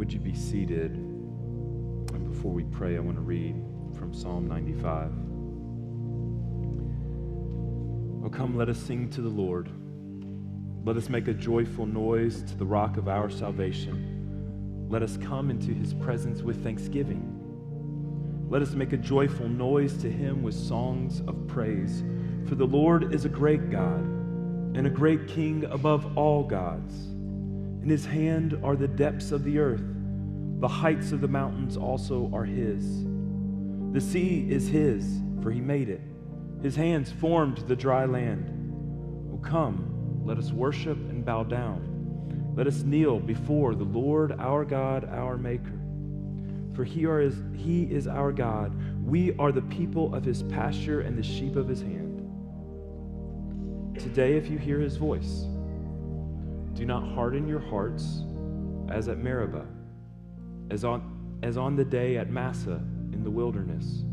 Would you be seated? And before we pray, I want to read from Psalm 95. Oh, come, let us sing to the Lord. Let us make a joyful noise to the rock of our salvation. Let us come into his presence with thanksgiving. Let us make a joyful noise to him with songs of praise. For the Lord is a great God and a great King above all gods. In his hand are the depths of the earth, the heights of the mountains also are his. The sea is his, for he made it. His hands formed the dry land. Oh, come, let us worship and bow down. Let us kneel before the Lord our God, our Maker. For he, are his, he is our God. We are the people of his pasture and the sheep of his hand. Today, if you hear his voice, do not harden your hearts as at Meribah, as on, as on the day at Massah in the wilderness,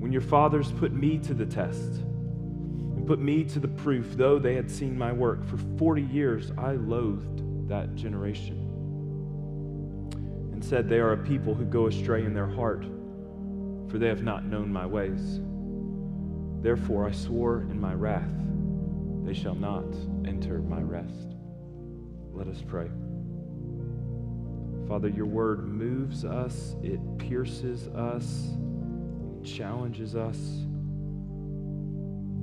when your fathers put me to the test and put me to the proof, though they had seen my work. For 40 years I loathed that generation and said, They are a people who go astray in their heart, for they have not known my ways. Therefore I swore in my wrath, They shall not enter my rest. Let us pray. Father, your word moves us, it pierces us, it challenges us.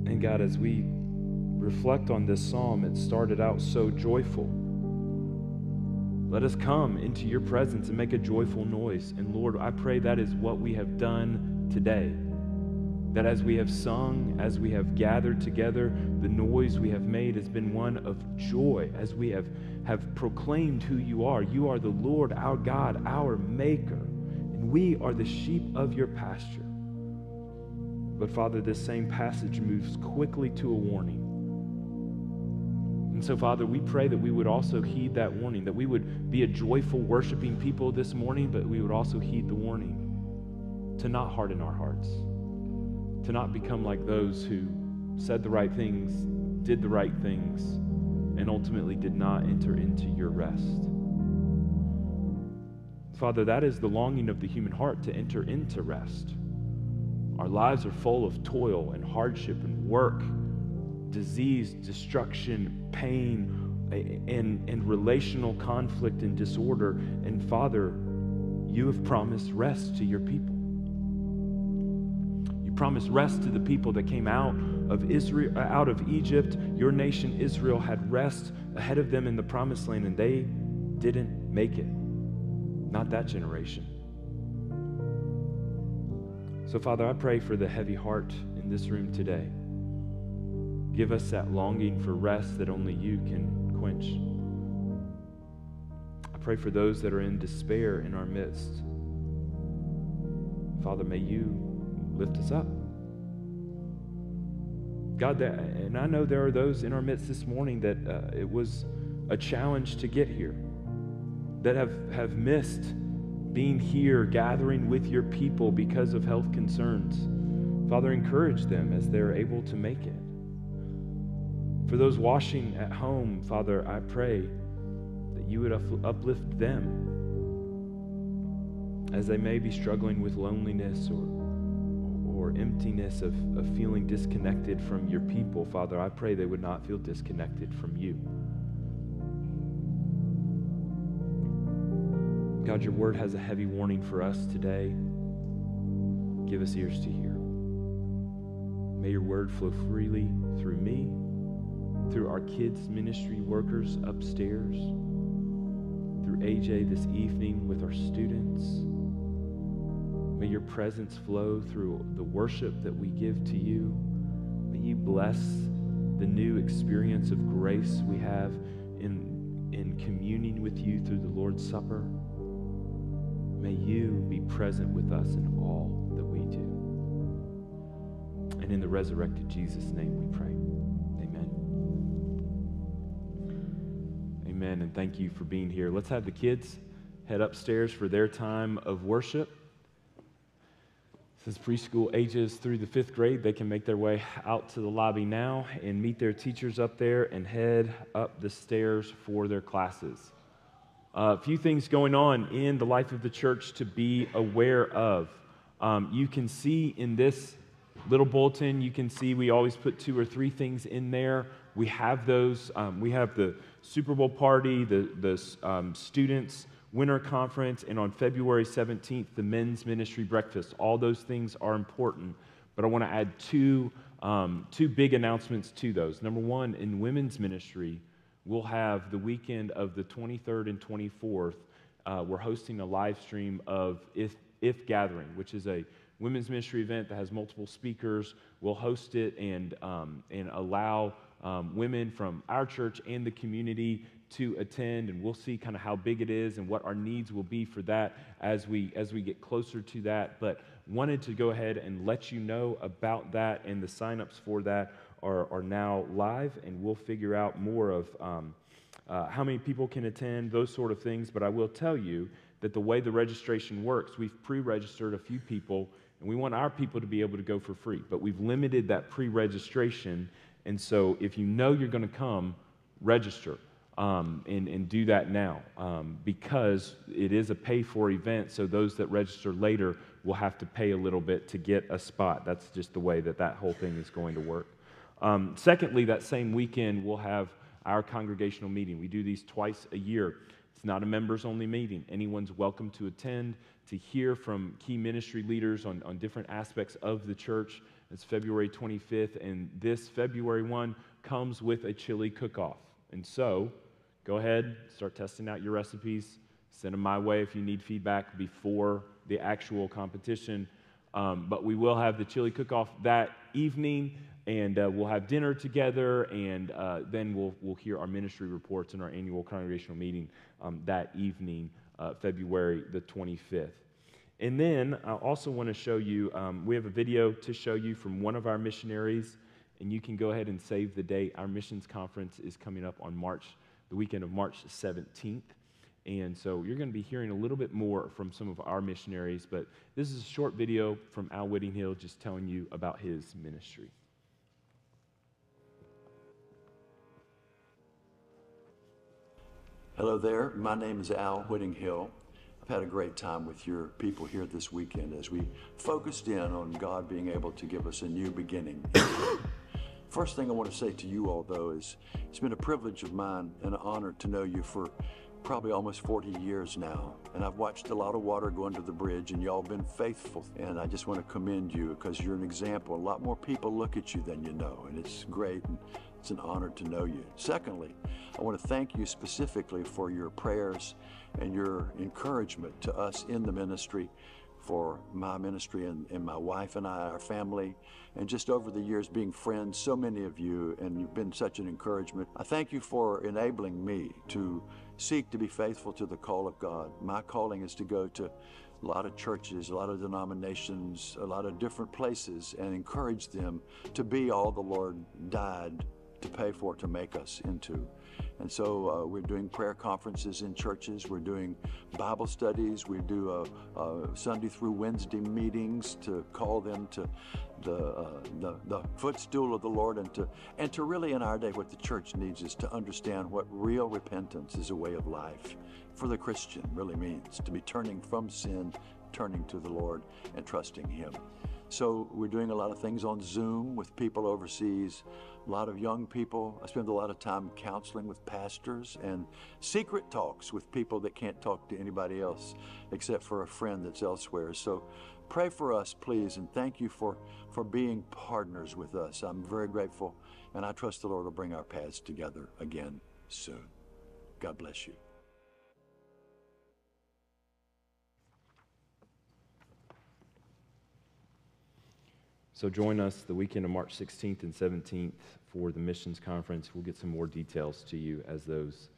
And God, as we reflect on this psalm, it started out so joyful. Let us come into your presence and make a joyful noise. And Lord, I pray that is what we have done today. That as we have sung, as we have gathered together, the noise we have made has been one of joy, as we have, have proclaimed who you are. You are the Lord, our God, our Maker, and we are the sheep of your pasture. But Father, this same passage moves quickly to a warning. And so, Father, we pray that we would also heed that warning, that we would be a joyful, worshiping people this morning, but we would also heed the warning to not harden our hearts to not become like those who said the right things, did the right things, and ultimately did not enter into your rest. Father, that is the longing of the human heart to enter into rest. Our lives are full of toil and hardship and work, disease, destruction, pain, and, and relational conflict and disorder. And Father, you have promised rest to your people promised rest to the people that came out of Israel uh, out of Egypt. Your nation Israel had rest ahead of them in the promised land and they didn't make it. Not that generation. So Father, I pray for the heavy heart in this room today. Give us that longing for rest that only you can quench. I pray for those that are in despair in our midst. Father, may you lift us up. God, that, and I know there are those in our midst this morning that uh, it was a challenge to get here, that have, have missed being here, gathering with your people because of health concerns. Father, encourage them as they're able to make it. For those washing at home, Father, I pray that you would uplift them as they may be struggling with loneliness or emptiness of, of feeling disconnected from your people, Father, I pray they would not feel disconnected from you. God, your word has a heavy warning for us today. Give us ears to hear. May your word flow freely through me, through our kids' ministry workers upstairs, through AJ this evening with our students May your presence flow through the worship that we give to you. May you bless the new experience of grace we have in, in communing with you through the Lord's Supper. May you be present with us in all that we do. And in the resurrected Jesus' name we pray. Amen. Amen. And thank you for being here. Let's have the kids head upstairs for their time of worship. Since preschool ages through the fifth grade, they can make their way out to the lobby now and meet their teachers up there and head up the stairs for their classes. a few things going on in the life of the church to be aware of. Um, you can see in this little bulletin, you can see we always put two or three things in there. We have those. Um, we have the Super Bowl party, the, the um, students' winter conference, and on February 17th, the men's ministry breakfast. All those things are important, but I want to add two, um, two big announcements to those. Number one, in women's ministry, we'll have the weekend of the 23rd and 24th. Uh, we're hosting a live stream of If, if Gathering, which is a women's ministry event that has multiple speakers. We'll host it and, um, and allow um, women from our church and the community to attend, and we'll see kind of how big it is and what our needs will be for that as we as we get closer to that. But wanted to go ahead and let you know about that, and the signups for that are, are now live, and we'll figure out more of um, uh, how many people can attend, those sort of things. But I will tell you that the way the registration works, we've pre registered a few people, and we want our people to be able to go for free. But we've limited that pre registration. And so if you know you're going to come, register. Um, and, and do that now um, because it is a pay for event. So those that register later will have to pay a little bit to get a spot. That's just the way that that whole thing is going to work. Um, secondly, that same weekend, we'll have our congregational meeting. We do these twice a year. It's not a members only meeting. Anyone's welcome to attend, to hear from key ministry leaders on, on different aspects of the church. It's February 25th, and this February 1 comes with a chili cook off. And so, go ahead, start testing out your recipes. Send them my way if you need feedback before the actual competition. Um, but we will have the chili cook off that evening and uh, we'll have dinner together, and uh, then we'll, we'll hear our ministry reports in our annual congregational meeting um, that evening, uh, February the 25th. And then I also want to show you, um, we have a video to show you from one of our missionaries, and you can go ahead and save the date. Our missions conference is coming up on March, the weekend of March 17th. And so you're going to be hearing a little bit more from some of our missionaries, but this is a short video from Al Whittinghill just telling you about his ministry. Hello there. My name is Al Whittinghill. I've had a great time with your people here this weekend as we focused in on God being able to give us a new beginning. First thing I want to say to you all, though, is it's been a privilege of mine and an honor to know you for probably almost 40 years now. And I've watched a lot of water go under the bridge, and y'all been faithful. And I just want to commend you because you're an example. A lot more people look at you than you know, and it's great. And it's an honor to know you. Secondly, I want to thank you specifically for your prayers and your encouragement to us in the ministry, for my ministry and, and my wife and I, our family, and just over the years being friends, so many of you, and you've been such an encouragement. I thank you for enabling me to seek to be faithful to the call of God. My calling is to go to a lot of churches, a lot of denominations, a lot of different places, and encourage them to be all the Lord died to pay for to make us into. And so uh, we're doing prayer conferences in churches. We're doing Bible studies. We do a, a Sunday through Wednesday meetings to call them to the, uh, the, the footstool of the Lord and to and to really in our day what the church needs is to understand what real repentance is a way of life for the Christian really means to be turning from sin, turning to the Lord and trusting Him. So we're doing a lot of things on Zoom with people overseas a lot of young people. I spend a lot of time counseling with pastors and secret talks with people that can't talk to anybody else except for a friend that's elsewhere. So pray for us, please, and thank you for, for being partners with us. I'm very grateful, and I trust the Lord will bring our paths together again soon. God bless you. So join us the weekend of March 16th and 17th for the missions conference. We'll get some more details to you as those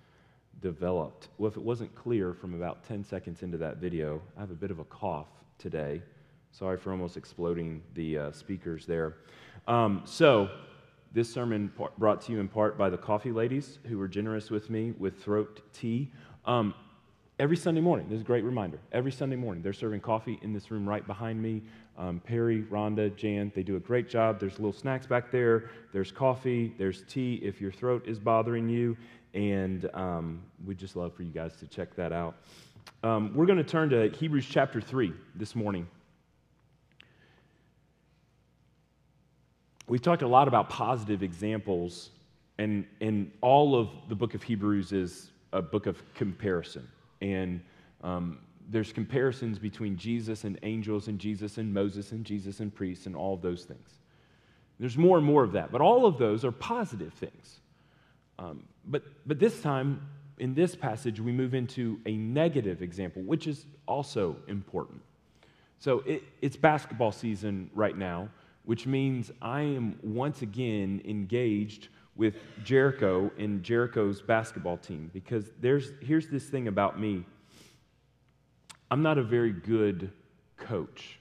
developed. Well, if it wasn't clear from about 10 seconds into that video, I have a bit of a cough today. Sorry for almost exploding the uh, speakers there. Um, so, this sermon brought to you in part by the coffee ladies who were generous with me with throat tea. Um, every Sunday morning, this is a great reminder. Every Sunday morning, they're serving coffee in this room right behind me. Um, Perry, Rhonda, Jan, they do a great job. There's little snacks back there. There's coffee. There's tea if your throat is bothering you. And um, we'd just love for you guys to check that out. Um, we're going to turn to Hebrews chapter 3 this morning. We've talked a lot about positive examples, and, and all of the book of Hebrews is a book of comparison. And um, there's comparisons between Jesus and angels, and Jesus and Moses, and Jesus and priests, and all of those things. There's more and more of that, but all of those are positive things. Um, but, but this time, in this passage, we move into a negative example, which is also important. So it, it's basketball season right now which means I am once again engaged with Jericho and Jericho's basketball team because there's, here's this thing about me I'm not a very good coach.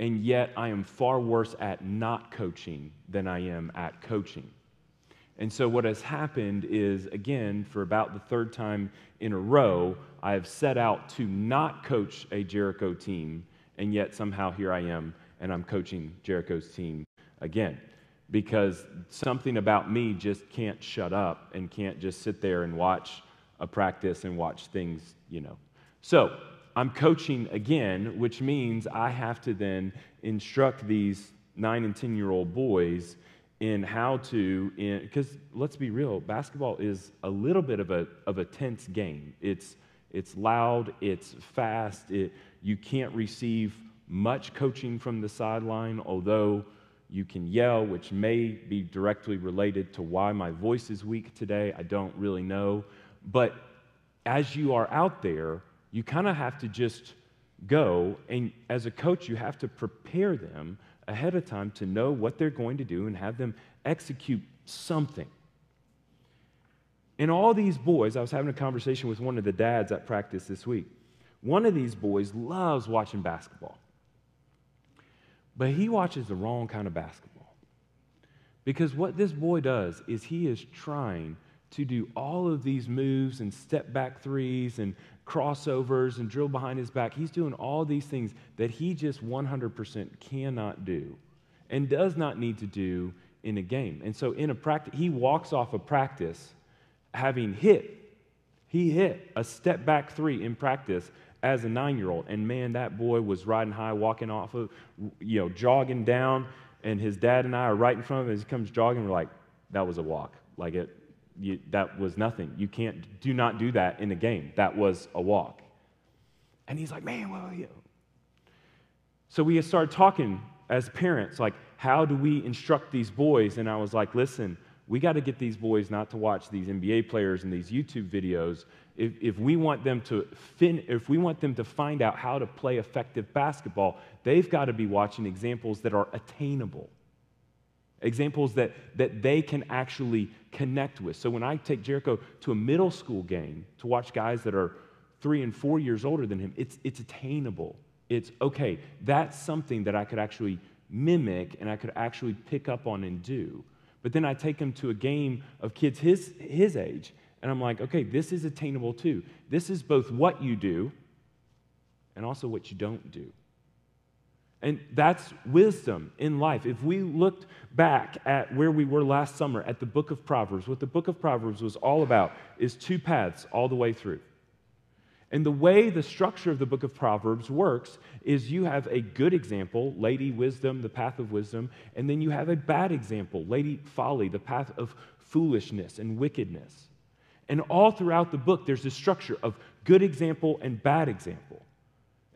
And yet, I am far worse at not coaching than I am at coaching. And so, what has happened is, again, for about the third time in a row, I have set out to not coach a Jericho team, and yet somehow here I am and I'm coaching Jericho's team again because something about me just can't shut up and can't just sit there and watch a practice and watch things, you know. So I'm coaching again, which means I have to then instruct these nine and 10 year old boys in how to, because let's be real, basketball is a little bit of a, of a tense game. It's, it's loud, it's fast, it, you can't receive much coaching from the sideline, although you can yell, which may be directly related to why my voice is weak today. I don't really know. But as you are out there, you kind of have to just go. And as a coach, you have to prepare them ahead of time to know what they're going to do and have them execute something. And all these boys, I was having a conversation with one of the dads at practice this week. One of these boys loves watching basketball. But he watches the wrong kind of basketball. Because what this boy does is he is trying to do all of these moves and step back threes and crossovers and drill behind his back. He's doing all these things that he just 100% cannot do and does not need to do in a game. And so in a practice, he walks off a practice having hit. He hit a step back three in practice as a nine year old. And man, that boy was riding high, walking off of, you know, jogging down. And his dad and I are right in front of him as he comes jogging. We're like, that was a walk. Like it, you, that was nothing. You can't, do not do that in a game. That was a walk. And he's like, man, well, you So we started talking as parents, like, how do we instruct these boys? And I was like, listen, we got to get these boys not to watch these NBA players and these YouTube videos if, if, we want them to fin, if we want them to find out how to play effective basketball, they've got to be watching examples that are attainable. Examples that, that they can actually connect with. So when I take Jericho to a middle school game to watch guys that are three and four years older than him, it's, it's attainable. It's okay, that's something that I could actually mimic and I could actually pick up on and do. But then I take him to a game of kids his, his age, and I'm like, okay, this is attainable too. This is both what you do and also what you don't do. And that's wisdom in life. If we looked back at where we were last summer at the book of Proverbs, what the book of Proverbs was all about is two paths all the way through. And the way the structure of the book of Proverbs works is you have a good example, Lady Wisdom, the path of wisdom, and then you have a bad example, Lady Folly, the path of foolishness and wickedness. And all throughout the book, there's this structure of good example and bad example.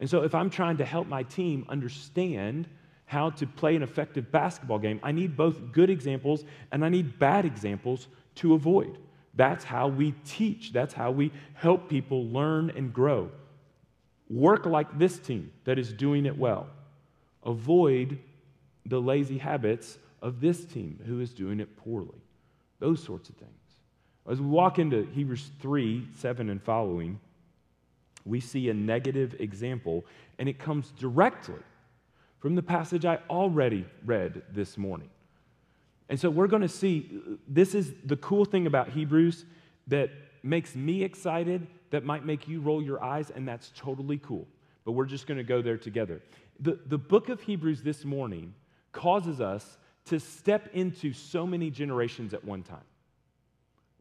And so, if I'm trying to help my team understand how to play an effective basketball game, I need both good examples and I need bad examples to avoid. That's how we teach, that's how we help people learn and grow. Work like this team that is doing it well. Avoid the lazy habits of this team who is doing it poorly. Those sorts of things. As we walk into Hebrews 3 7 and following, we see a negative example, and it comes directly from the passage I already read this morning. And so we're going to see this is the cool thing about Hebrews that makes me excited, that might make you roll your eyes, and that's totally cool. But we're just going to go there together. The, the book of Hebrews this morning causes us to step into so many generations at one time.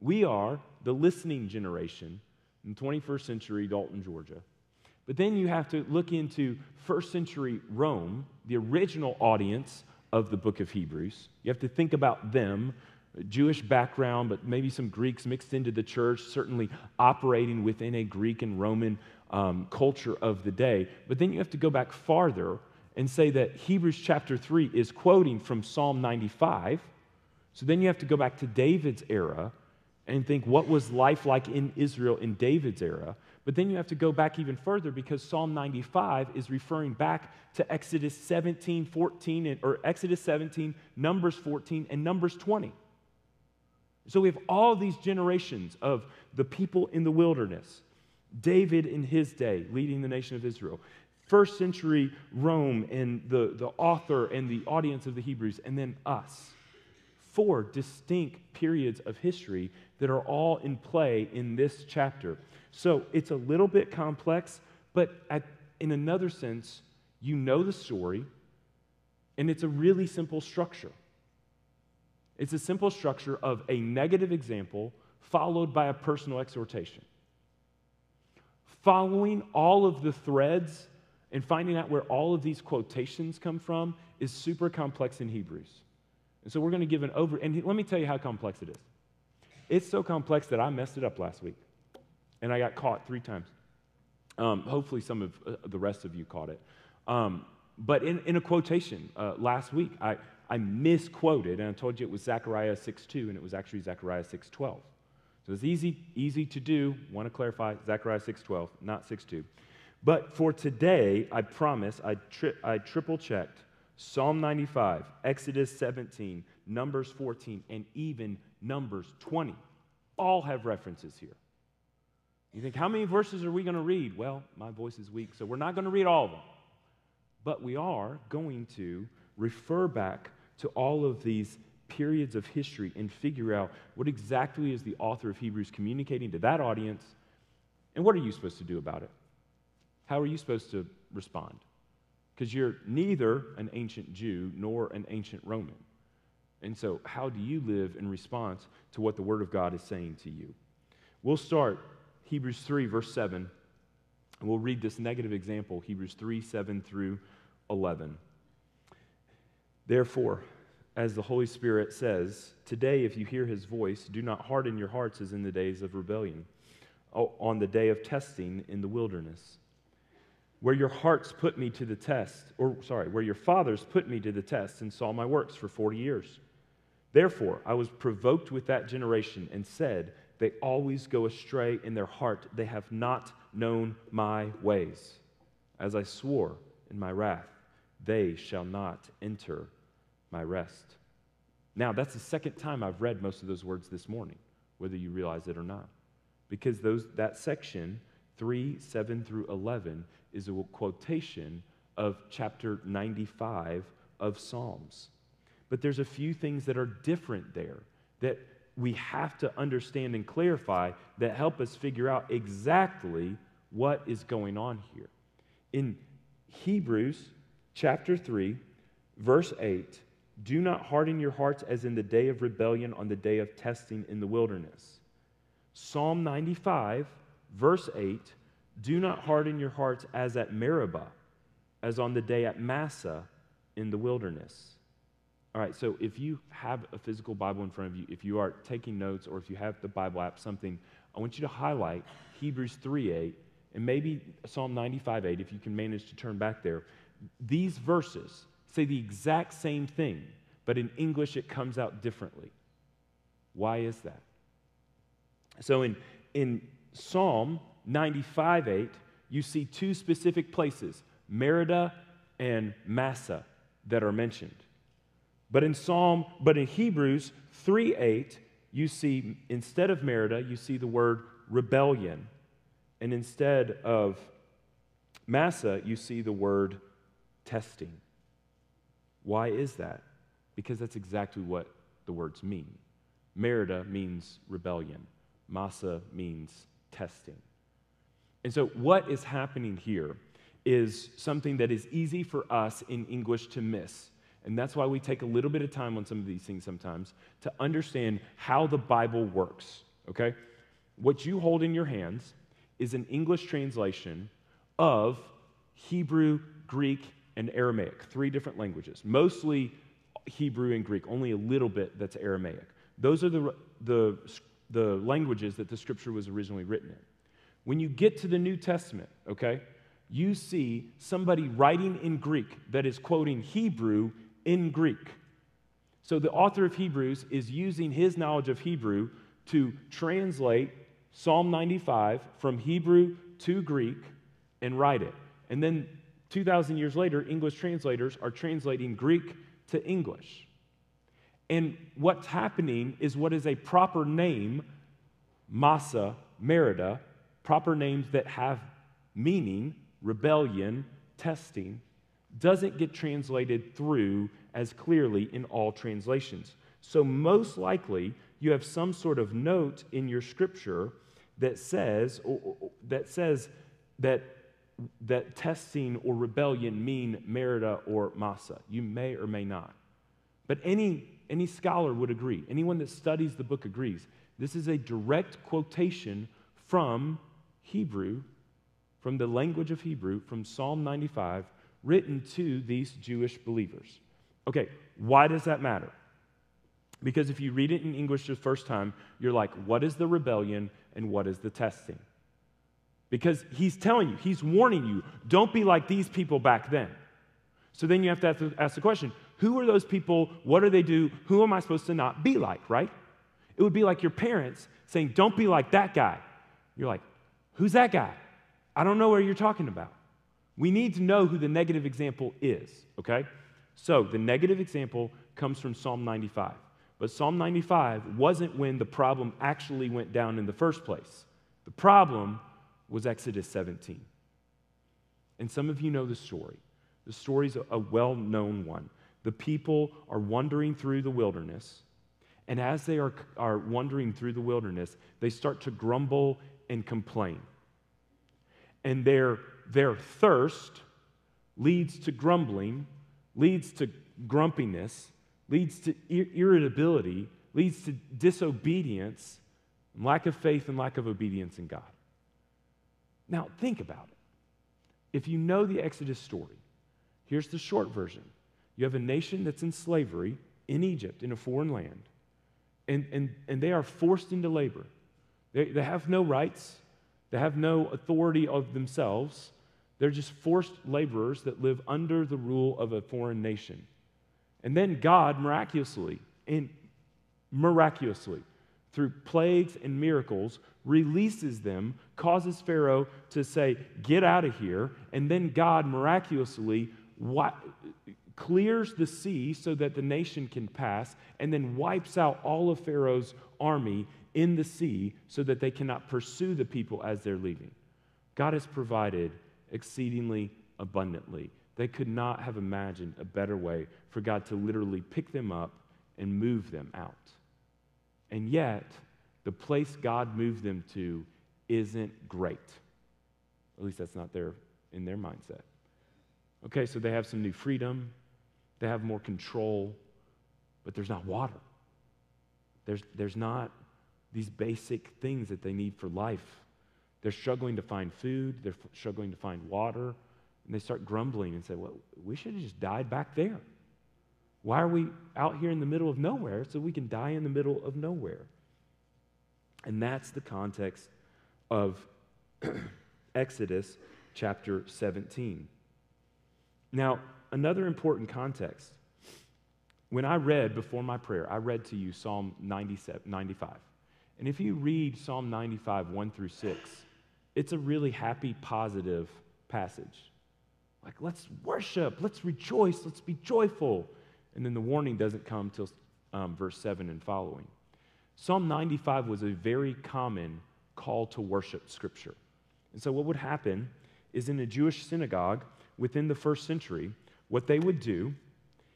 We are the listening generation in 21st century Dalton, Georgia. But then you have to look into first century Rome, the original audience of the book of Hebrews. You have to think about them, Jewish background, but maybe some Greeks mixed into the church, certainly operating within a Greek and Roman um, culture of the day. But then you have to go back farther and say that Hebrews chapter 3 is quoting from Psalm 95. So then you have to go back to David's era and think what was life like in Israel in David's era. But then you have to go back even further because Psalm 95 is referring back to Exodus 17, 14, and, or Exodus 17, Numbers 14, and Numbers 20. So we have all these generations of the people in the wilderness. David in his day leading the nation of Israel. First century Rome and the, the author and the audience of the Hebrews, and then us. Four distinct periods of history that are all in play in this chapter. So it's a little bit complex, but at, in another sense, you know the story, and it's a really simple structure. It's a simple structure of a negative example followed by a personal exhortation. Following all of the threads and finding out where all of these quotations come from is super complex in Hebrews. And so we're going to give an over, and let me tell you how complex it is. It's so complex that I messed it up last week and I got caught three times. Um, hopefully, some of uh, the rest of you caught it. Um, but in, in a quotation uh, last week, I, I misquoted, and I told you it was Zechariah 6.2, and it was actually Zechariah 6.12. So it's easy, easy to do. Want to clarify, Zechariah 6.12, not 6.2. But for today, I promise, I, tri- I triple checked Psalm 95, Exodus 17, Numbers 14, and even Numbers 20. All have references here. You think, how many verses are we going to read? Well, my voice is weak, so we're not going to read all of them. But we are going to refer back to all of these periods of history and figure out what exactly is the author of Hebrews communicating to that audience, and what are you supposed to do about it? How are you supposed to respond? Because you're neither an ancient Jew nor an ancient Roman. And so, how do you live in response to what the Word of God is saying to you? We'll start Hebrews 3, verse 7. And we'll read this negative example, Hebrews 3, 7 through 11. Therefore, as the Holy Spirit says, today, if you hear his voice, do not harden your hearts as in the days of rebellion, on the day of testing in the wilderness, where your hearts put me to the test, or sorry, where your fathers put me to the test and saw my works for 40 years. Therefore, I was provoked with that generation and said, they always go astray in their heart. They have not known my ways. As I swore in my wrath, they shall not enter my rest. Now, that's the second time I've read most of those words this morning, whether you realize it or not. Because those, that section, 3, 7 through 11, is a quotation of chapter 95 of Psalms. But there's a few things that are different there that we have to understand and clarify that help us figure out exactly what is going on here. In Hebrews chapter 3, verse 8, do not harden your hearts as in the day of rebellion on the day of testing in the wilderness. Psalm 95, verse 8, do not harden your hearts as at Meribah, as on the day at Massah in the wilderness. All right, so if you have a physical Bible in front of you, if you are taking notes, or if you have the Bible app, something, I want you to highlight Hebrews 3 8 and maybe Psalm 95 8, if you can manage to turn back there. These verses say the exact same thing, but in English it comes out differently. Why is that? So in, in Psalm 95 8, you see two specific places, Meribah and Massah, that are mentioned. But in Psalm, but in Hebrews 3 8, you see, instead of Meribah, you see the word rebellion. And instead of Massah, you see the word testing. Why is that? Because that's exactly what the words mean. Meribah means rebellion, Massah means testing. And so, what is happening here is something that is easy for us in English to miss. And that's why we take a little bit of time on some of these things sometimes to understand how the Bible works. okay? What you hold in your hands is an English translation of Hebrew, Greek, and Aramaic, three different languages, mostly Hebrew and Greek, only a little bit that's Aramaic. Those are the, the, the languages that the scripture was originally written in. When you get to the New Testament, okay, you see somebody writing in Greek that is quoting Hebrew in Greek. So the author of Hebrews is using his knowledge of Hebrew to translate Psalm 95 from Hebrew to Greek and write it. And then 2,000 years later, English translators are translating Greek to English. And what's happening is what is a proper name, Massah, Meribah, proper names that have meaning, rebellion, testing, doesn't get translated through as clearly in all translations. So, most likely, you have some sort of note in your scripture that says, or, or, that says that, that testing or rebellion mean Meribah or Massah. You may or may not. But any, any scholar would agree, anyone that studies the book agrees, this is a direct quotation from Hebrew, from the language of Hebrew, from Psalm 95, written to these Jewish believers. Okay, why does that matter? Because if you read it in English the first time, you're like, what is the rebellion and what is the testing? Because he's telling you, he's warning you, don't be like these people back then. So then you have to ask the question who are those people? What do they do? Who am I supposed to not be like, right? It would be like your parents saying, don't be like that guy. You're like, who's that guy? I don't know where you're talking about. We need to know who the negative example is, okay? So the negative example comes from Psalm 95. But Psalm 95 wasn't when the problem actually went down in the first place. The problem was Exodus 17. And some of you know the story. The story's a well known one. The people are wandering through the wilderness, and as they are, are wandering through the wilderness, they start to grumble and complain. And their, their thirst leads to grumbling, leads to grumpiness, leads to ir- irritability, leads to disobedience, lack of faith, and lack of obedience in God. Now, think about it. If you know the Exodus story, here's the short version you have a nation that's in slavery in Egypt, in a foreign land, and, and, and they are forced into labor. They, they have no rights, they have no authority of themselves. They're just forced laborers that live under the rule of a foreign nation. And then God miraculously, and miraculously, through plagues and miracles, releases them, causes Pharaoh to say, Get out of here. And then God miraculously clears the sea so that the nation can pass, and then wipes out all of Pharaoh's army in the sea so that they cannot pursue the people as they're leaving. God has provided exceedingly abundantly. They could not have imagined a better way for God to literally pick them up and move them out. And yet, the place God moved them to isn't great. At least that's not their in their mindset. Okay, so they have some new freedom, they have more control, but there's not water. There's, there's not these basic things that they need for life. They're struggling to find food, they're struggling to find water, and they start grumbling and say, Well, we should have just died back there. Why are we out here in the middle of nowhere so we can die in the middle of nowhere? And that's the context of Exodus chapter 17. Now, another important context. When I read before my prayer, I read to you Psalm 97, 95. And if you read Psalm 95, 1 through 6, it's a really happy, positive passage. Like, let's worship, let's rejoice, let's be joyful. And then the warning doesn't come till um, verse 7 and following. Psalm 95 was a very common call to worship scripture. And so, what would happen is in a Jewish synagogue within the first century, what they would do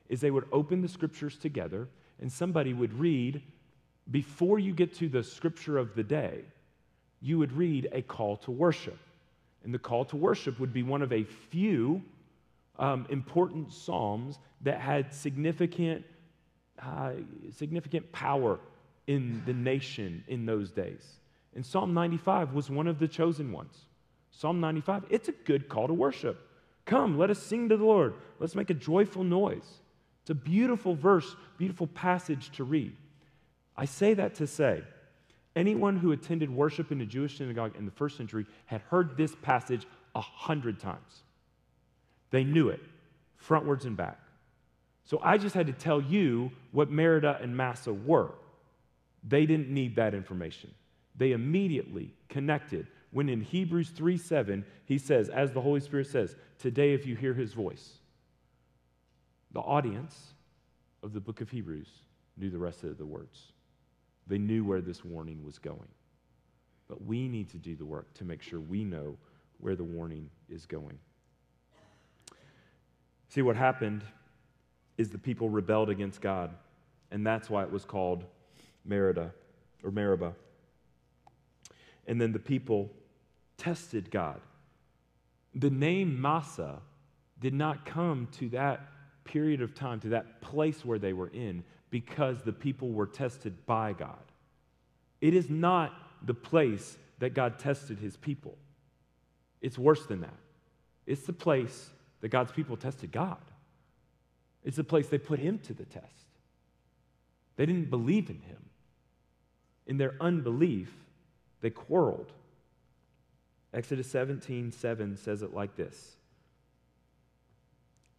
is they would open the scriptures together and somebody would read, before you get to the scripture of the day, you would read a call to worship. And the call to worship would be one of a few um, important psalms that had significant, uh, significant power in the nation in those days. And Psalm 95 was one of the chosen ones. Psalm 95, it's a good call to worship. Come, let us sing to the Lord. Let's make a joyful noise. It's a beautiful verse, beautiful passage to read. I say that to say, anyone who attended worship in a Jewish synagogue in the first century had heard this passage a hundred times. They knew it, frontwards and back. So I just had to tell you what Meribah and Massah were. They didn't need that information. They immediately connected when in Hebrews 3 7, he says, as the Holy Spirit says, today if you hear his voice, the audience of the book of Hebrews knew the rest of the words. They knew where this warning was going. But we need to do the work to make sure we know where the warning is going. See, what happened is the people rebelled against God, and that's why it was called Meribah or Meribah. And then the people tested God. The name Massah did not come to that period of time, to that place where they were in, because the people were tested by God. It is not the place that God tested his people. It's worse than that. It's the place that God's people tested God. It's the place they put him to the test. They didn't believe in him. In their unbelief, they quarreled. Exodus 17 7 says it like this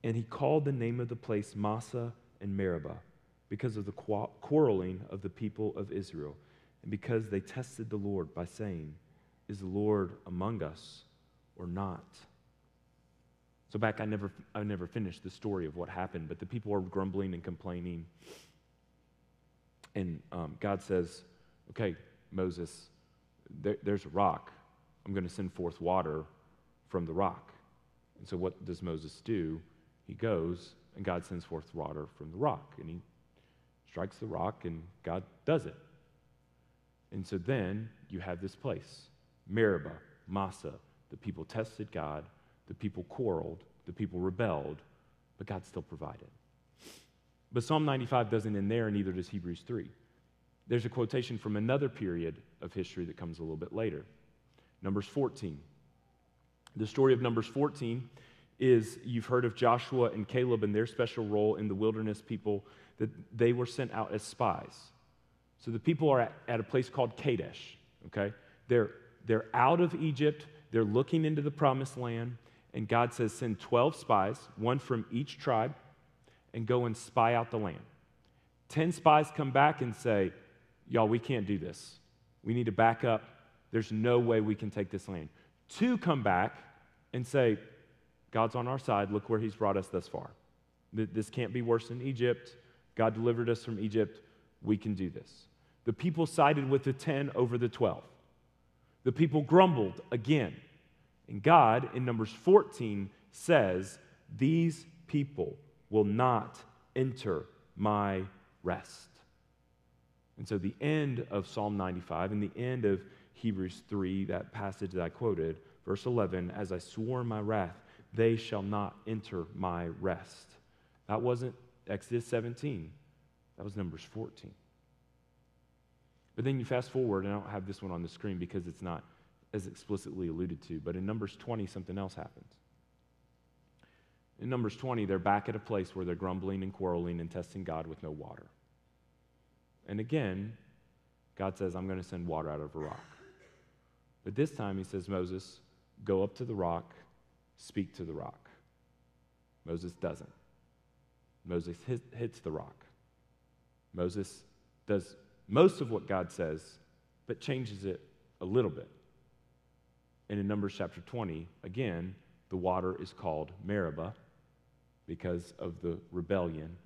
And he called the name of the place Massah and Meribah because of the quarreling of the people of Israel, and because they tested the Lord by saying, Is the Lord among us or not? So back, I never, I never finished the story of what happened, but the people are grumbling and complaining. And um, God says, Okay, Moses, there, there's a rock. I'm going to send forth water from the rock. And so, what does Moses do? He goes, and God sends forth water from the rock. And he strikes the rock, and God does it. And so then you have this place Meribah, Massah. The people tested God, the people quarreled, the people rebelled, but God still provided. But Psalm 95 doesn't end there, and neither does Hebrews 3. There's a quotation from another period of history that comes a little bit later. Numbers 14. The story of Numbers 14 is you've heard of Joshua and Caleb and their special role in the wilderness people, that they were sent out as spies. So the people are at, at a place called Kadesh, okay? They're, they're out of Egypt, they're looking into the promised land, and God says, send 12 spies, one from each tribe, and go and spy out the land. 10 spies come back and say, Y'all, we can't do this. We need to back up. There's no way we can take this land. Two come back and say, God's on our side. Look where He's brought us thus far. This can't be worse than Egypt. God delivered us from Egypt. We can do this. The people sided with the 10 over the 12. The people grumbled again. And God, in Numbers 14, says, These people will not enter my rest. And so, the end of Psalm 95 and the end of Hebrews 3, that passage that I quoted, verse 11, as I swore my wrath, they shall not enter my rest. That wasn't Exodus 17, that was Numbers 14. But then you fast forward, and I don't have this one on the screen because it's not as explicitly alluded to, but in Numbers 20, something else happens. In Numbers 20, they're back at a place where they're grumbling and quarreling and testing God with no water. And again, God says, I'm going to send water out of a rock. But this time he says, Moses, go up to the rock, speak to the rock. Moses doesn't. Moses hit, hits the rock. Moses does most of what God says, but changes it a little bit. And in Numbers chapter 20, again, the water is called Meribah because of the rebellion.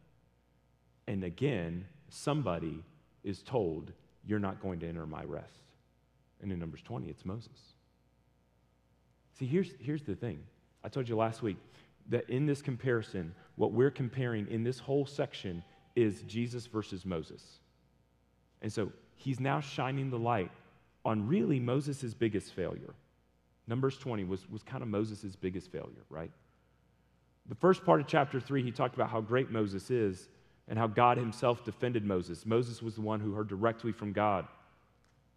And again, somebody is told, You're not going to enter my rest. And in Numbers 20, it's Moses. See, here's, here's the thing. I told you last week that in this comparison, what we're comparing in this whole section is Jesus versus Moses. And so he's now shining the light on really Moses' biggest failure. Numbers 20 was, was kind of Moses' biggest failure, right? The first part of chapter 3, he talked about how great Moses is, and how God himself defended Moses. Moses was the one who heard directly from God.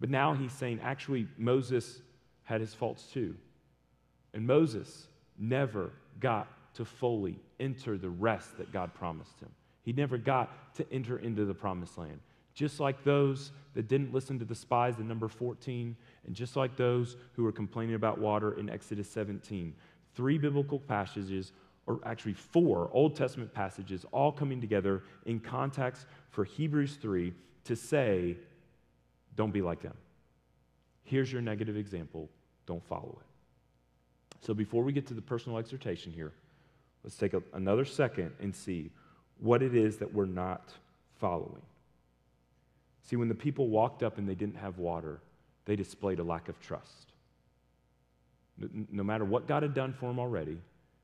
But now he's saying, actually, Moses had his faults too. And Moses never got to fully enter the rest that God promised him. He never got to enter into the promised land. Just like those that didn't listen to the spies in number 14, and just like those who were complaining about water in Exodus 17. Three biblical passages, or actually four Old Testament passages, all coming together in context for Hebrews 3 to say, don't be like them. Here's your negative example, don't follow it. So before we get to the personal exhortation here, let's take a, another second and see what it is that we're not following. See, when the people walked up and they didn't have water, they displayed a lack of trust. No matter what God had done for them already,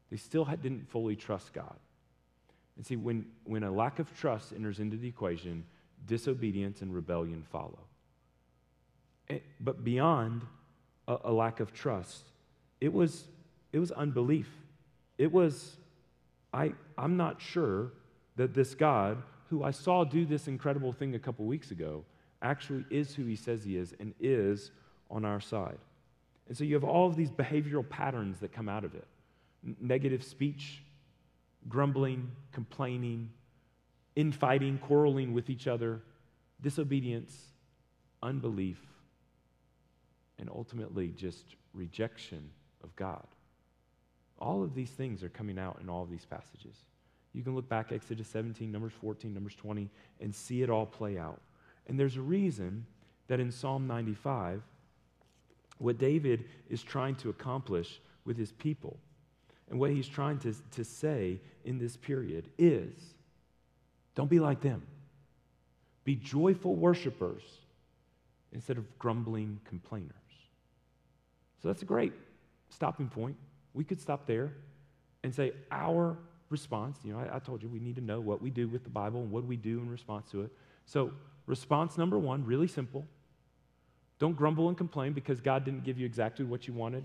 they still had, didn't fully trust God. And see, when, when a lack of trust enters into the equation, disobedience and rebellion follow. And, but beyond a, a lack of trust, it was, it was unbelief. It was, I, I'm not sure that this God, who I saw do this incredible thing a couple weeks ago, actually is who he says he is and is on our side. And so you have all of these behavioral patterns that come out of it negative speech, grumbling, complaining, infighting, quarreling with each other, disobedience, unbelief, and ultimately just rejection of God. All of these things are coming out in all of these passages. You can look back Exodus 17, Numbers 14, Numbers 20, and see it all play out. And there's a reason that in Psalm 95, what David is trying to accomplish with his people and what he's trying to, to say in this period is don't be like them. Be joyful worshipers instead of grumbling complainers. So that's a great stopping point. We could stop there and say, Our response, you know, I, I told you we need to know what we do with the Bible and what we do in response to it. So, Response number one, really simple. Don't grumble and complain because God didn't give you exactly what you wanted.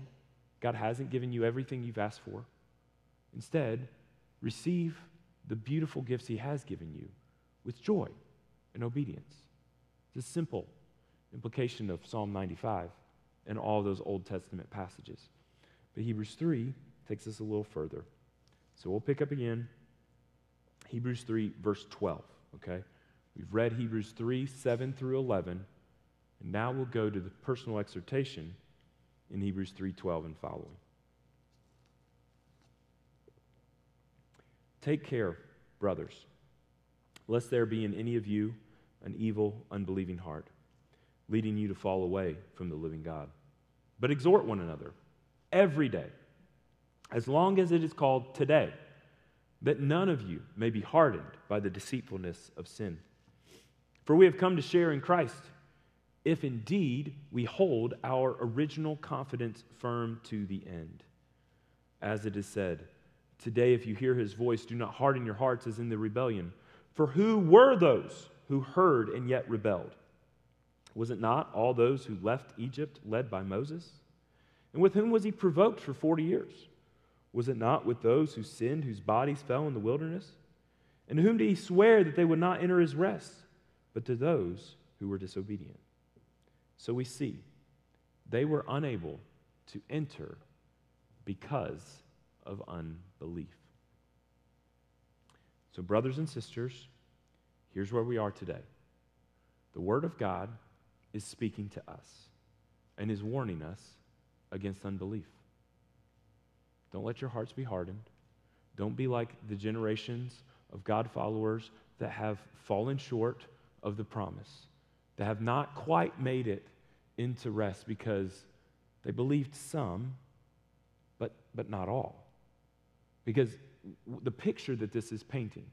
God hasn't given you everything you've asked for. Instead, receive the beautiful gifts He has given you with joy and obedience. It's a simple implication of Psalm 95 and all those Old Testament passages. But Hebrews 3 takes us a little further. So we'll pick up again. Hebrews 3, verse 12, okay? We've read Hebrews 3 7 through 11, and now we'll go to the personal exhortation in Hebrews 3 12 and following. Take care, brothers, lest there be in any of you an evil, unbelieving heart, leading you to fall away from the living God. But exhort one another every day, as long as it is called today, that none of you may be hardened by the deceitfulness of sin. For we have come to share in Christ, if indeed we hold our original confidence firm to the end. As it is said, Today, if you hear his voice, do not harden your hearts as in the rebellion. For who were those who heard and yet rebelled? Was it not all those who left Egypt led by Moses? And with whom was he provoked for 40 years? Was it not with those who sinned, whose bodies fell in the wilderness? And to whom did he swear that they would not enter his rest? but to those who were disobedient. So we see they were unable to enter because of unbelief. So, brothers and sisters, here's where we are today. The Word of God is speaking to us and is warning us against unbelief. Don't let your hearts be hardened. Don't be like the generations of God followers that have fallen short of the promise, that have not quite made it into rest because they believed some, but, but not all. Because the picture that this is painting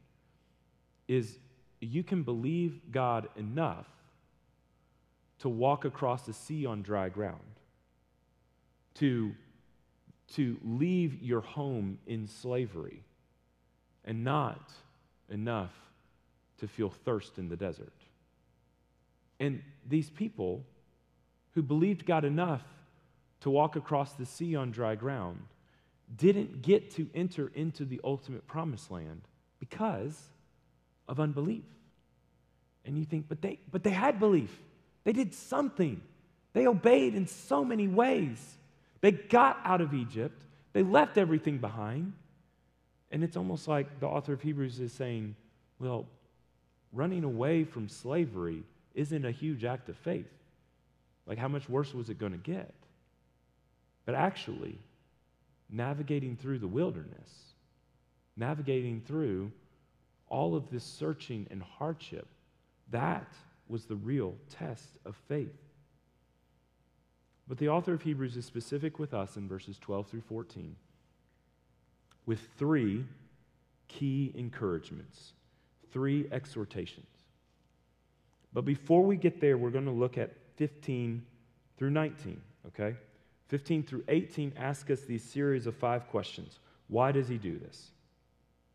is you can believe God enough to walk across the sea on dry ground, to, to leave your home in slavery, and not enough to feel thirst in the desert. And these people who believed God enough to walk across the sea on dry ground didn't get to enter into the ultimate promised land because of unbelief. And you think, but they, but they had belief. They did something. They obeyed in so many ways. They got out of Egypt, they left everything behind. And it's almost like the author of Hebrews is saying, well, running away from slavery isn't a huge act of faith. Like, how much worse was it going to get? But actually, navigating through the wilderness, navigating through all of this searching and hardship, that was the real test of faith. But the author of Hebrews is specific with us in verses 12 through 14 with three key encouragements, three exhortations. But before we get there, we're going to look at 15 through 19, okay? 15 through 18 ask us these series of five questions. Why does he do this?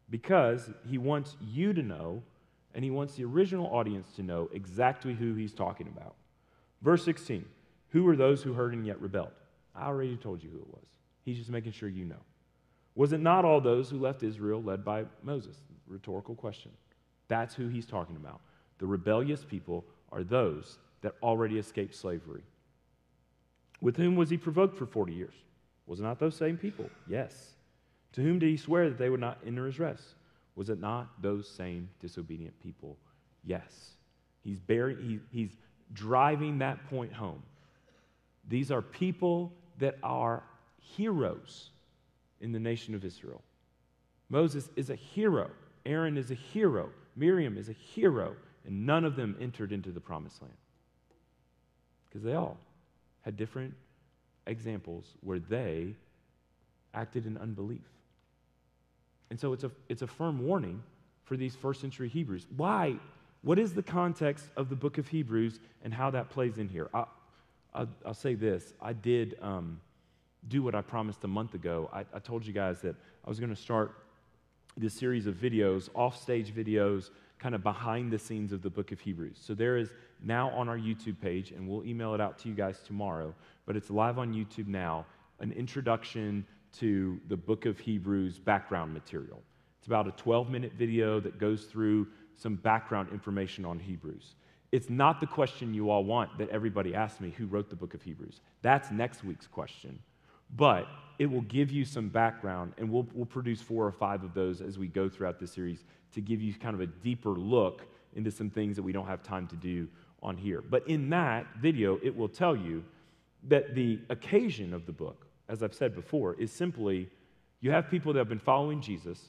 Because he wants you to know, and he wants the original audience to know exactly who he's talking about. Verse 16 Who were those who heard and yet rebelled? I already told you who it was. He's just making sure you know. Was it not all those who left Israel led by Moses? Rhetorical question. That's who he's talking about. The rebellious people are those that already escaped slavery. With whom was he provoked for 40 years? Was it not those same people? Yes. To whom did he swear that they would not enter his rest? Was it not those same disobedient people? Yes. He's, bearing, he, he's driving that point home. These are people that are heroes in the nation of Israel. Moses is a hero. Aaron is a hero. Miriam is a hero. And none of them entered into the promised land. Because they all had different examples where they acted in unbelief. And so it's a, it's a firm warning for these first century Hebrews. Why? What is the context of the book of Hebrews and how that plays in here? I, will say this. I did. Um, do what I promised a month ago. I, I told you guys that I was going to start this series of videos, off-stage videos, kind of behind the scenes of the book of Hebrews. So there is now on our YouTube page, and we'll email it out to you guys tomorrow, but it's live on YouTube now, an introduction to the book of Hebrews background material. It's about a 12 minute video that goes through some background information on Hebrews. It's not the question you all want that everybody asks me who wrote the book of Hebrews. That's next week's question. But it will give you some background, and we'll, we'll produce four or five of those as we go throughout the series to give you kind of a deeper look into some things that we don't have time to do on here. But in that video, it will tell you that the occasion of the book, as I've said before, is simply you have people that have been following Jesus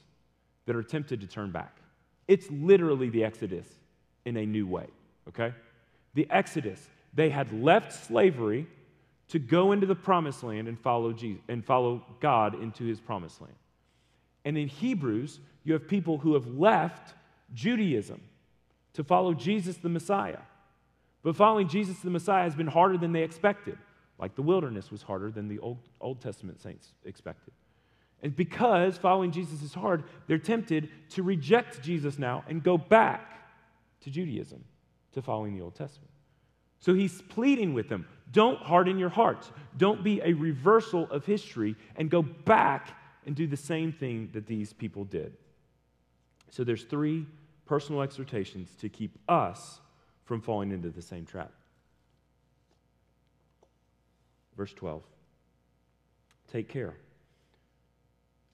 that are tempted to turn back. It's literally the Exodus in a new way, okay? The Exodus, they had left slavery to go into the promised land and follow Jesus and follow God into his promised land. And in Hebrews, you have people who have left Judaism to follow Jesus the Messiah. But following Jesus the Messiah has been harder than they expected, like the wilderness was harder than the Old, Old Testament saints expected. And because following Jesus is hard, they're tempted to reject Jesus now and go back to Judaism, to following the Old Testament. So he's pleading with them don't harden your hearts. Don't be a reversal of history and go back and do the same thing that these people did. So there's three personal exhortations to keep us from falling into the same trap. Verse 12 Take care,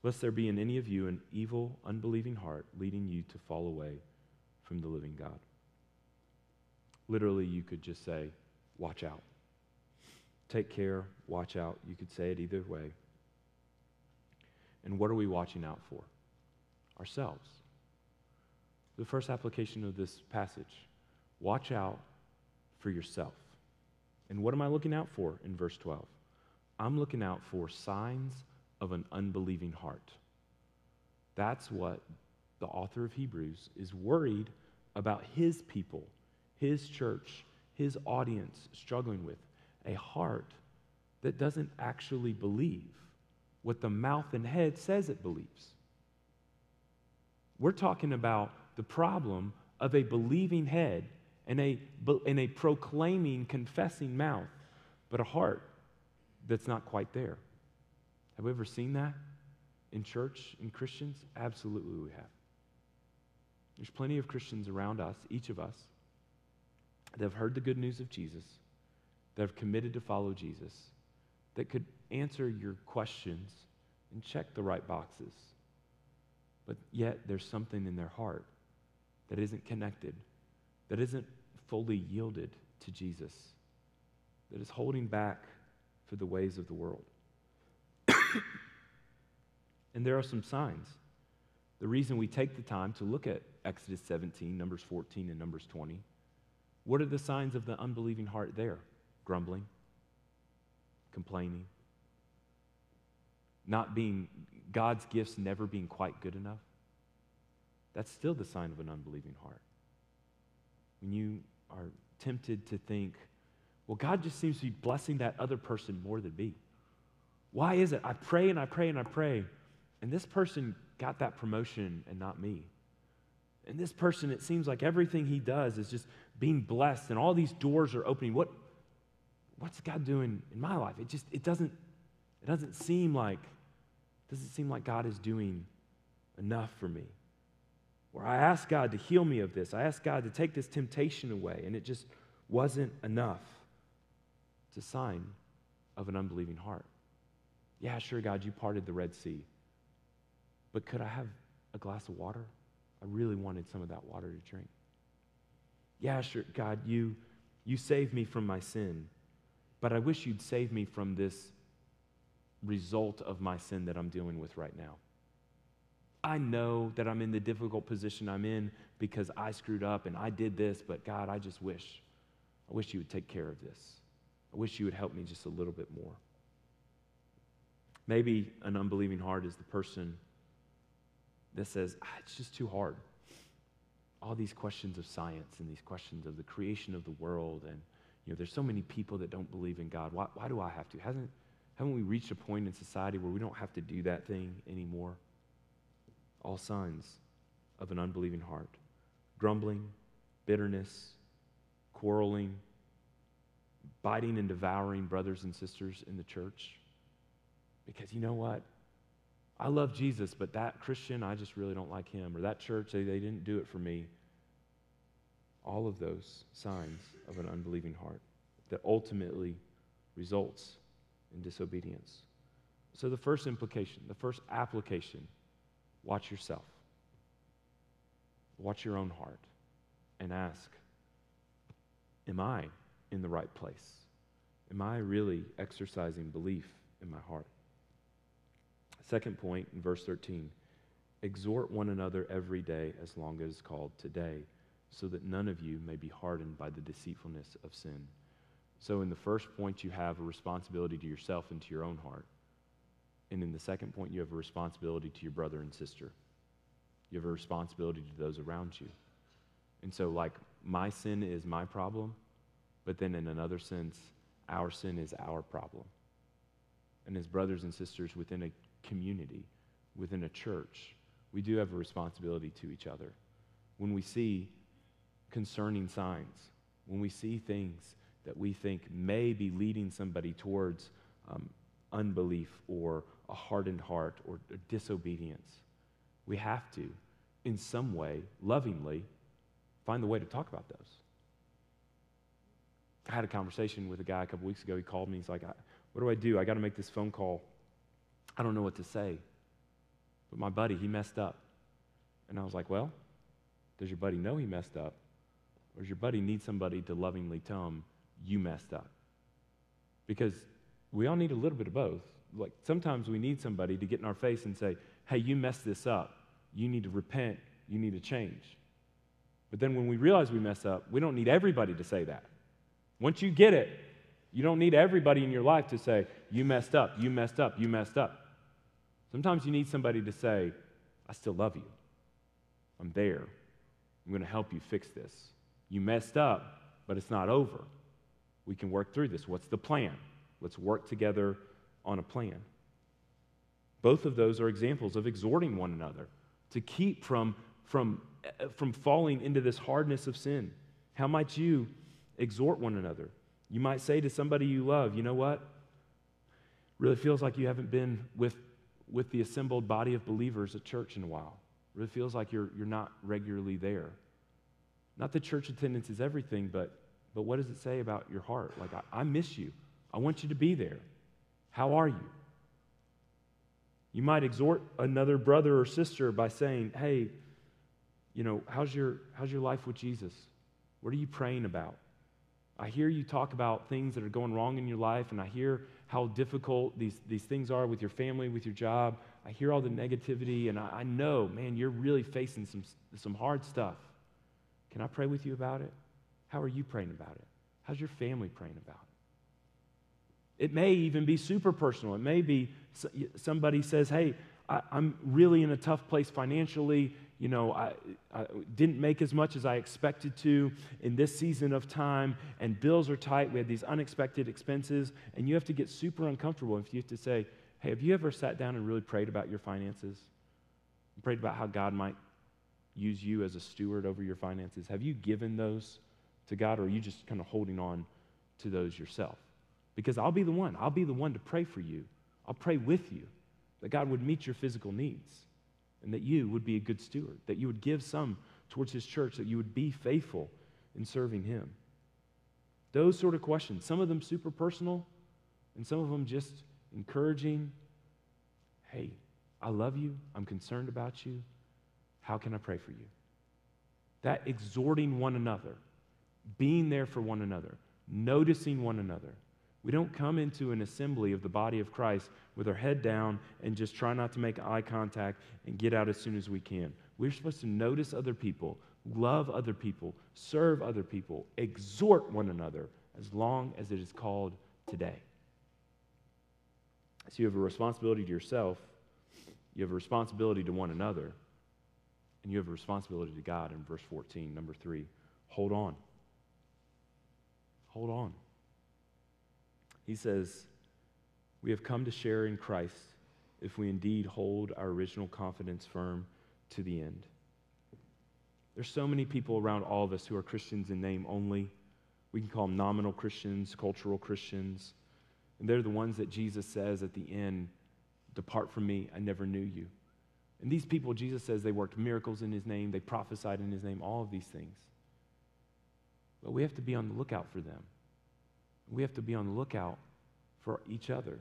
lest there be in any of you an evil, unbelieving heart leading you to fall away from the living God. Literally, you could just say, Watch out. Take care, watch out. You could say it either way. And what are we watching out for? Ourselves. The first application of this passage watch out for yourself. And what am I looking out for in verse 12? I'm looking out for signs of an unbelieving heart. That's what the author of Hebrews is worried about his people, his church, his audience struggling with a heart that doesn't actually believe what the mouth and head says it believes. We're talking about the problem of a believing head and a, and a proclaiming, confessing mouth, but a heart that's not quite there. Have we ever seen that in church, in Christians? Absolutely, we have. There's plenty of Christians around us, each of us, that have heard the good news of Jesus, that have committed to follow Jesus, that could answer your questions and check the right boxes. But yet there's something in their heart that isn't connected, that isn't fully yielded to Jesus, that is holding back for the ways of the world. and there are some signs. The reason we take the time to look at Exodus 17, Numbers 14, and Numbers 20, what are the signs of the unbelieving heart there? Grumbling, complaining, not being, God's gifts never being quite good enough. That's still the sign of an unbelieving heart. When you are tempted to think, well, God just seems to be blessing that other person more than me. Why is it? I pray and I pray and I pray, and this person got that promotion and not me. And this person, it seems like everything he does is just being blessed, and all these doors are opening. What, what's God doing in my life? It just it doesn't it doesn't seem like doesn't seem like God is doing enough for me. Where I asked God to heal me of this, I asked God to take this temptation away, and it just wasn't enough. It's a sign of an unbelieving heart. Yeah, sure, God, you parted the Red Sea. But could I have a glass of water? I really wanted some of that water to drink. Yeah, sure, God, you, you saved me from my sin, but I wish you'd save me from this result of my sin that I'm dealing with right now. I know that I'm in the difficult position I'm in because I screwed up and I did this, but God, I just wish, I wish you would take care of this. I wish you would help me just a little bit more. Maybe an unbelieving heart is the person that says, ah, it's just too hard. All these questions of science and these questions of the creation of the world, and you know, there's so many people that don't believe in God. Why, why do I have to? Hasn't, haven't we reached a point in society where we don't have to do that thing anymore? All signs of an unbelieving heart grumbling, bitterness, quarreling, biting and devouring brothers and sisters in the church. Because you know what? I love Jesus, but that Christian, I just really don't like him. Or that church, they, they didn't do it for me. All of those signs of an unbelieving heart that ultimately results in disobedience. So, the first implication, the first application, watch yourself. Watch your own heart and ask Am I in the right place? Am I really exercising belief in my heart? Second point in verse 13 exhort one another every day as long as it's called today, so that none of you may be hardened by the deceitfulness of sin. So, in the first point, you have a responsibility to yourself and to your own heart. And in the second point, you have a responsibility to your brother and sister. You have a responsibility to those around you. And so, like, my sin is my problem, but then in another sense, our sin is our problem. And as brothers and sisters within a community, within a church, we do have a responsibility to each other. When we see concerning signs, when we see things that we think may be leading somebody towards um, unbelief or a hardened heart or, or disobedience, we have to, in some way, lovingly, find the way to talk about those. I had a conversation with a guy a couple weeks ago. He called me. He's like, What do I do? I got to make this phone call I don't know what to say. But my buddy, he messed up. And I was like, well, does your buddy know he messed up? Or does your buddy need somebody to lovingly tell him, you messed up? Because we all need a little bit of both. Like sometimes we need somebody to get in our face and say, hey, you messed this up. You need to repent. You need to change. But then when we realize we mess up, we don't need everybody to say that. Once you get it, you don't need everybody in your life to say, you messed up, you messed up, you messed up. Sometimes you need somebody to say, I still love you. I'm there. I'm going to help you fix this. You messed up, but it's not over. We can work through this. What's the plan? Let's work together on a plan. Both of those are examples of exhorting one another to keep from, from, eh, from falling into this hardness of sin. How might you exhort one another? You might say to somebody you love, you know what? Really feels like you haven't been with with the assembled body of believers at church in a while. Really feels like you're, you're not regularly there. Not that church attendance is everything, but, but what does it say about your heart? Like, I, I miss you. I want you to be there. How are you? You might exhort another brother or sister by saying, hey, you know, how's your, how's your life with Jesus? What are you praying about? I hear you talk about things that are going wrong in your life, and I hear how difficult these, these things are with your family, with your job. I hear all the negativity, and I, I know, man, you're really facing some, some hard stuff. Can I pray with you about it? How are you praying about it? How's your family praying about it? It may even be super personal. It may be somebody says, Hey, I, am really in a tough place financially. You know, I, I, didn't make as much as I expected to in this season of time, and bills are tight. We had these unexpected expenses, and you have to get super uncomfortable if you have to say, Hey, have you ever sat down and really prayed about your finances? Prayed about how God might use you as a steward over your finances? Have you given those to God, or are you just kind of holding on to those yourself? Because I'll be the one. I'll be the one to pray for you. I'll pray with you that God would meet your physical needs and that you would be a good steward, that you would give some towards His church, that you would be faithful in serving Him. Those sort of questions, some of them super personal, and some of them just encouraging. Hey, I love you. I'm concerned about you. How can I pray for you? That exhorting one another, being there for one another, noticing one another. We don't come into an assembly of the body of Christ with our head down and just try not to make eye contact and get out as soon as we can. We're supposed to notice other people, love other people, serve other people, exhort one another as long as it is called today. So you have a responsibility to yourself, you have a responsibility to one another, and you have a responsibility to God in verse 14. Number three, hold on. Hold on. He says, We have come to share in Christ if we indeed hold our original confidence firm to the end. There's so many people around all of us who are Christians in name only. We can call them nominal Christians, cultural Christians. And they're the ones that Jesus says at the end, Depart from me, I never knew you. And these people, Jesus says they worked miracles in his name, they prophesied in his name, all of these things. But we have to be on the lookout for them. We have to be on the lookout for each other.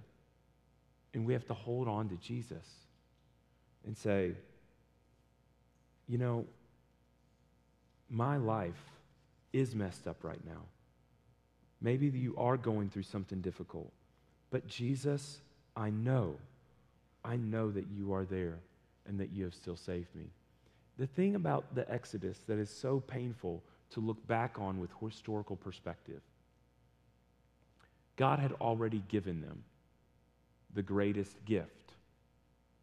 And we have to hold on to Jesus and say, you know, my life is messed up right now. Maybe you are going through something difficult. But Jesus, I know, I know that you are there and that you have still saved me. The thing about the Exodus that is so painful to look back on with historical perspective God had already given them the greatest gift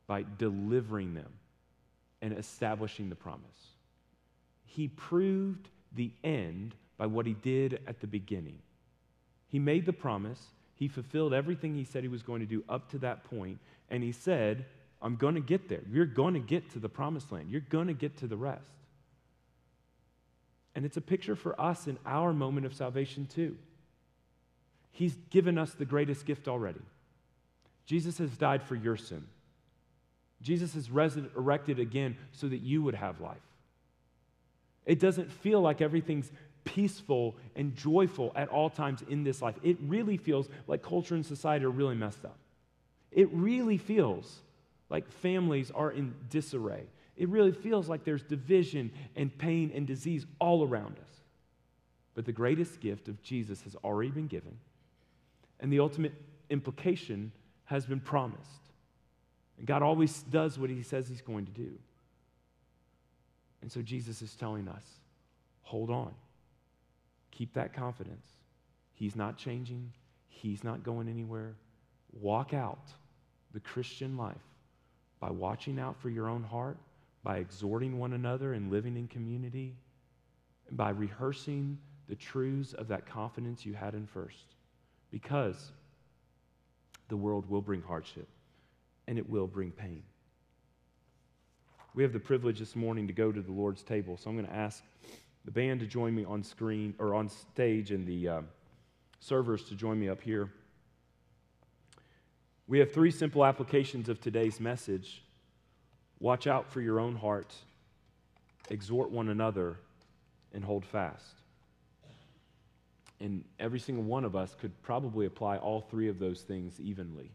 by delivering them and establishing the promise. He proved the end by what he did at the beginning. He made the promise, he fulfilled everything he said he was going to do up to that point, and he said, I'm going to get there. You're going to get to the promised land. You're going to get to the rest. And it's a picture for us in our moment of salvation, too. He's given us the greatest gift already. Jesus has died for your sin. Jesus has resurrected again so that you would have life. It doesn't feel like everything's peaceful and joyful at all times in this life. It really feels like culture and society are really messed up. It really feels like families are in disarray. It really feels like there's division and pain and disease all around us. But the greatest gift of Jesus has already been given and the ultimate implication has been promised. And God always does what he says he's going to do. And so Jesus is telling us hold on, keep that confidence. He's not changing, he's not going anywhere. Walk out the Christian life by watching out for your own heart, by exhorting one another and living in community, and by rehearsing the truths of that confidence you had in first because the world will bring hardship and it will bring pain. We have the privilege this morning to go to the Lord's table, so I'm going to ask the band to join me on screen or on stage and the uh, servers to join me up here. We have three simple applications of today's message. Watch out for your own heart, exhort one another, and hold fast. And every single one of us could probably apply all three of those things evenly.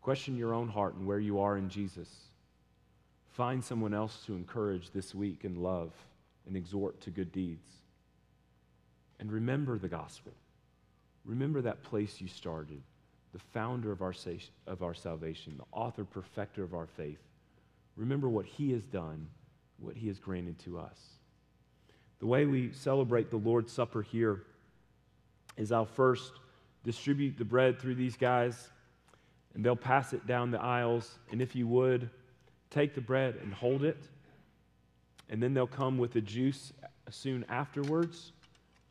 Question your own heart and where you are in Jesus. Find someone else to encourage this week and love and exhort to good deeds. And remember the gospel. Remember that place you started, the founder of our, of our salvation, the author, perfecter of our faith. Remember what he has done, what he has granted to us. The way we celebrate the Lord's Supper here is I'll first distribute the bread through these guys, and they'll pass it down the aisles. And if you would, take the bread and hold it. And then they'll come with the juice soon afterwards.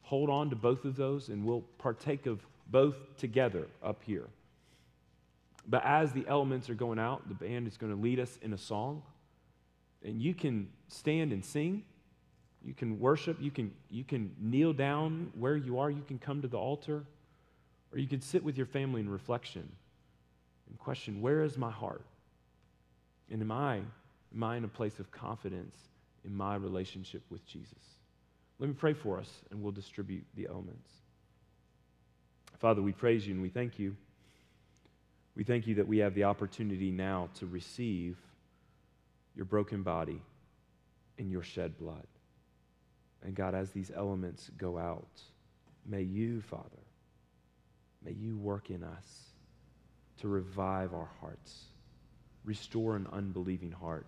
Hold on to both of those, and we'll partake of both together up here. But as the elements are going out, the band is going to lead us in a song. And you can stand and sing. You can worship. You can, you can kneel down where you are. You can come to the altar. Or you can sit with your family in reflection and question where is my heart? And am I, am I in a place of confidence in my relationship with Jesus? Let me pray for us and we'll distribute the elements. Father, we praise you and we thank you. We thank you that we have the opportunity now to receive your broken body and your shed blood. And God, as these elements go out, may you, Father, may you work in us to revive our hearts restore an unbelieving heart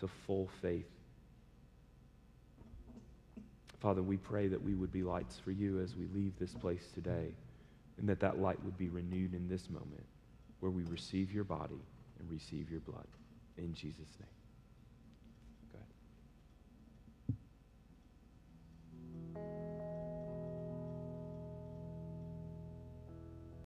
to full faith. Father, we pray that we would be lights for you as we leave this place today, and that that light would be renewed in this moment where we receive your body and receive your blood. In Jesus' name.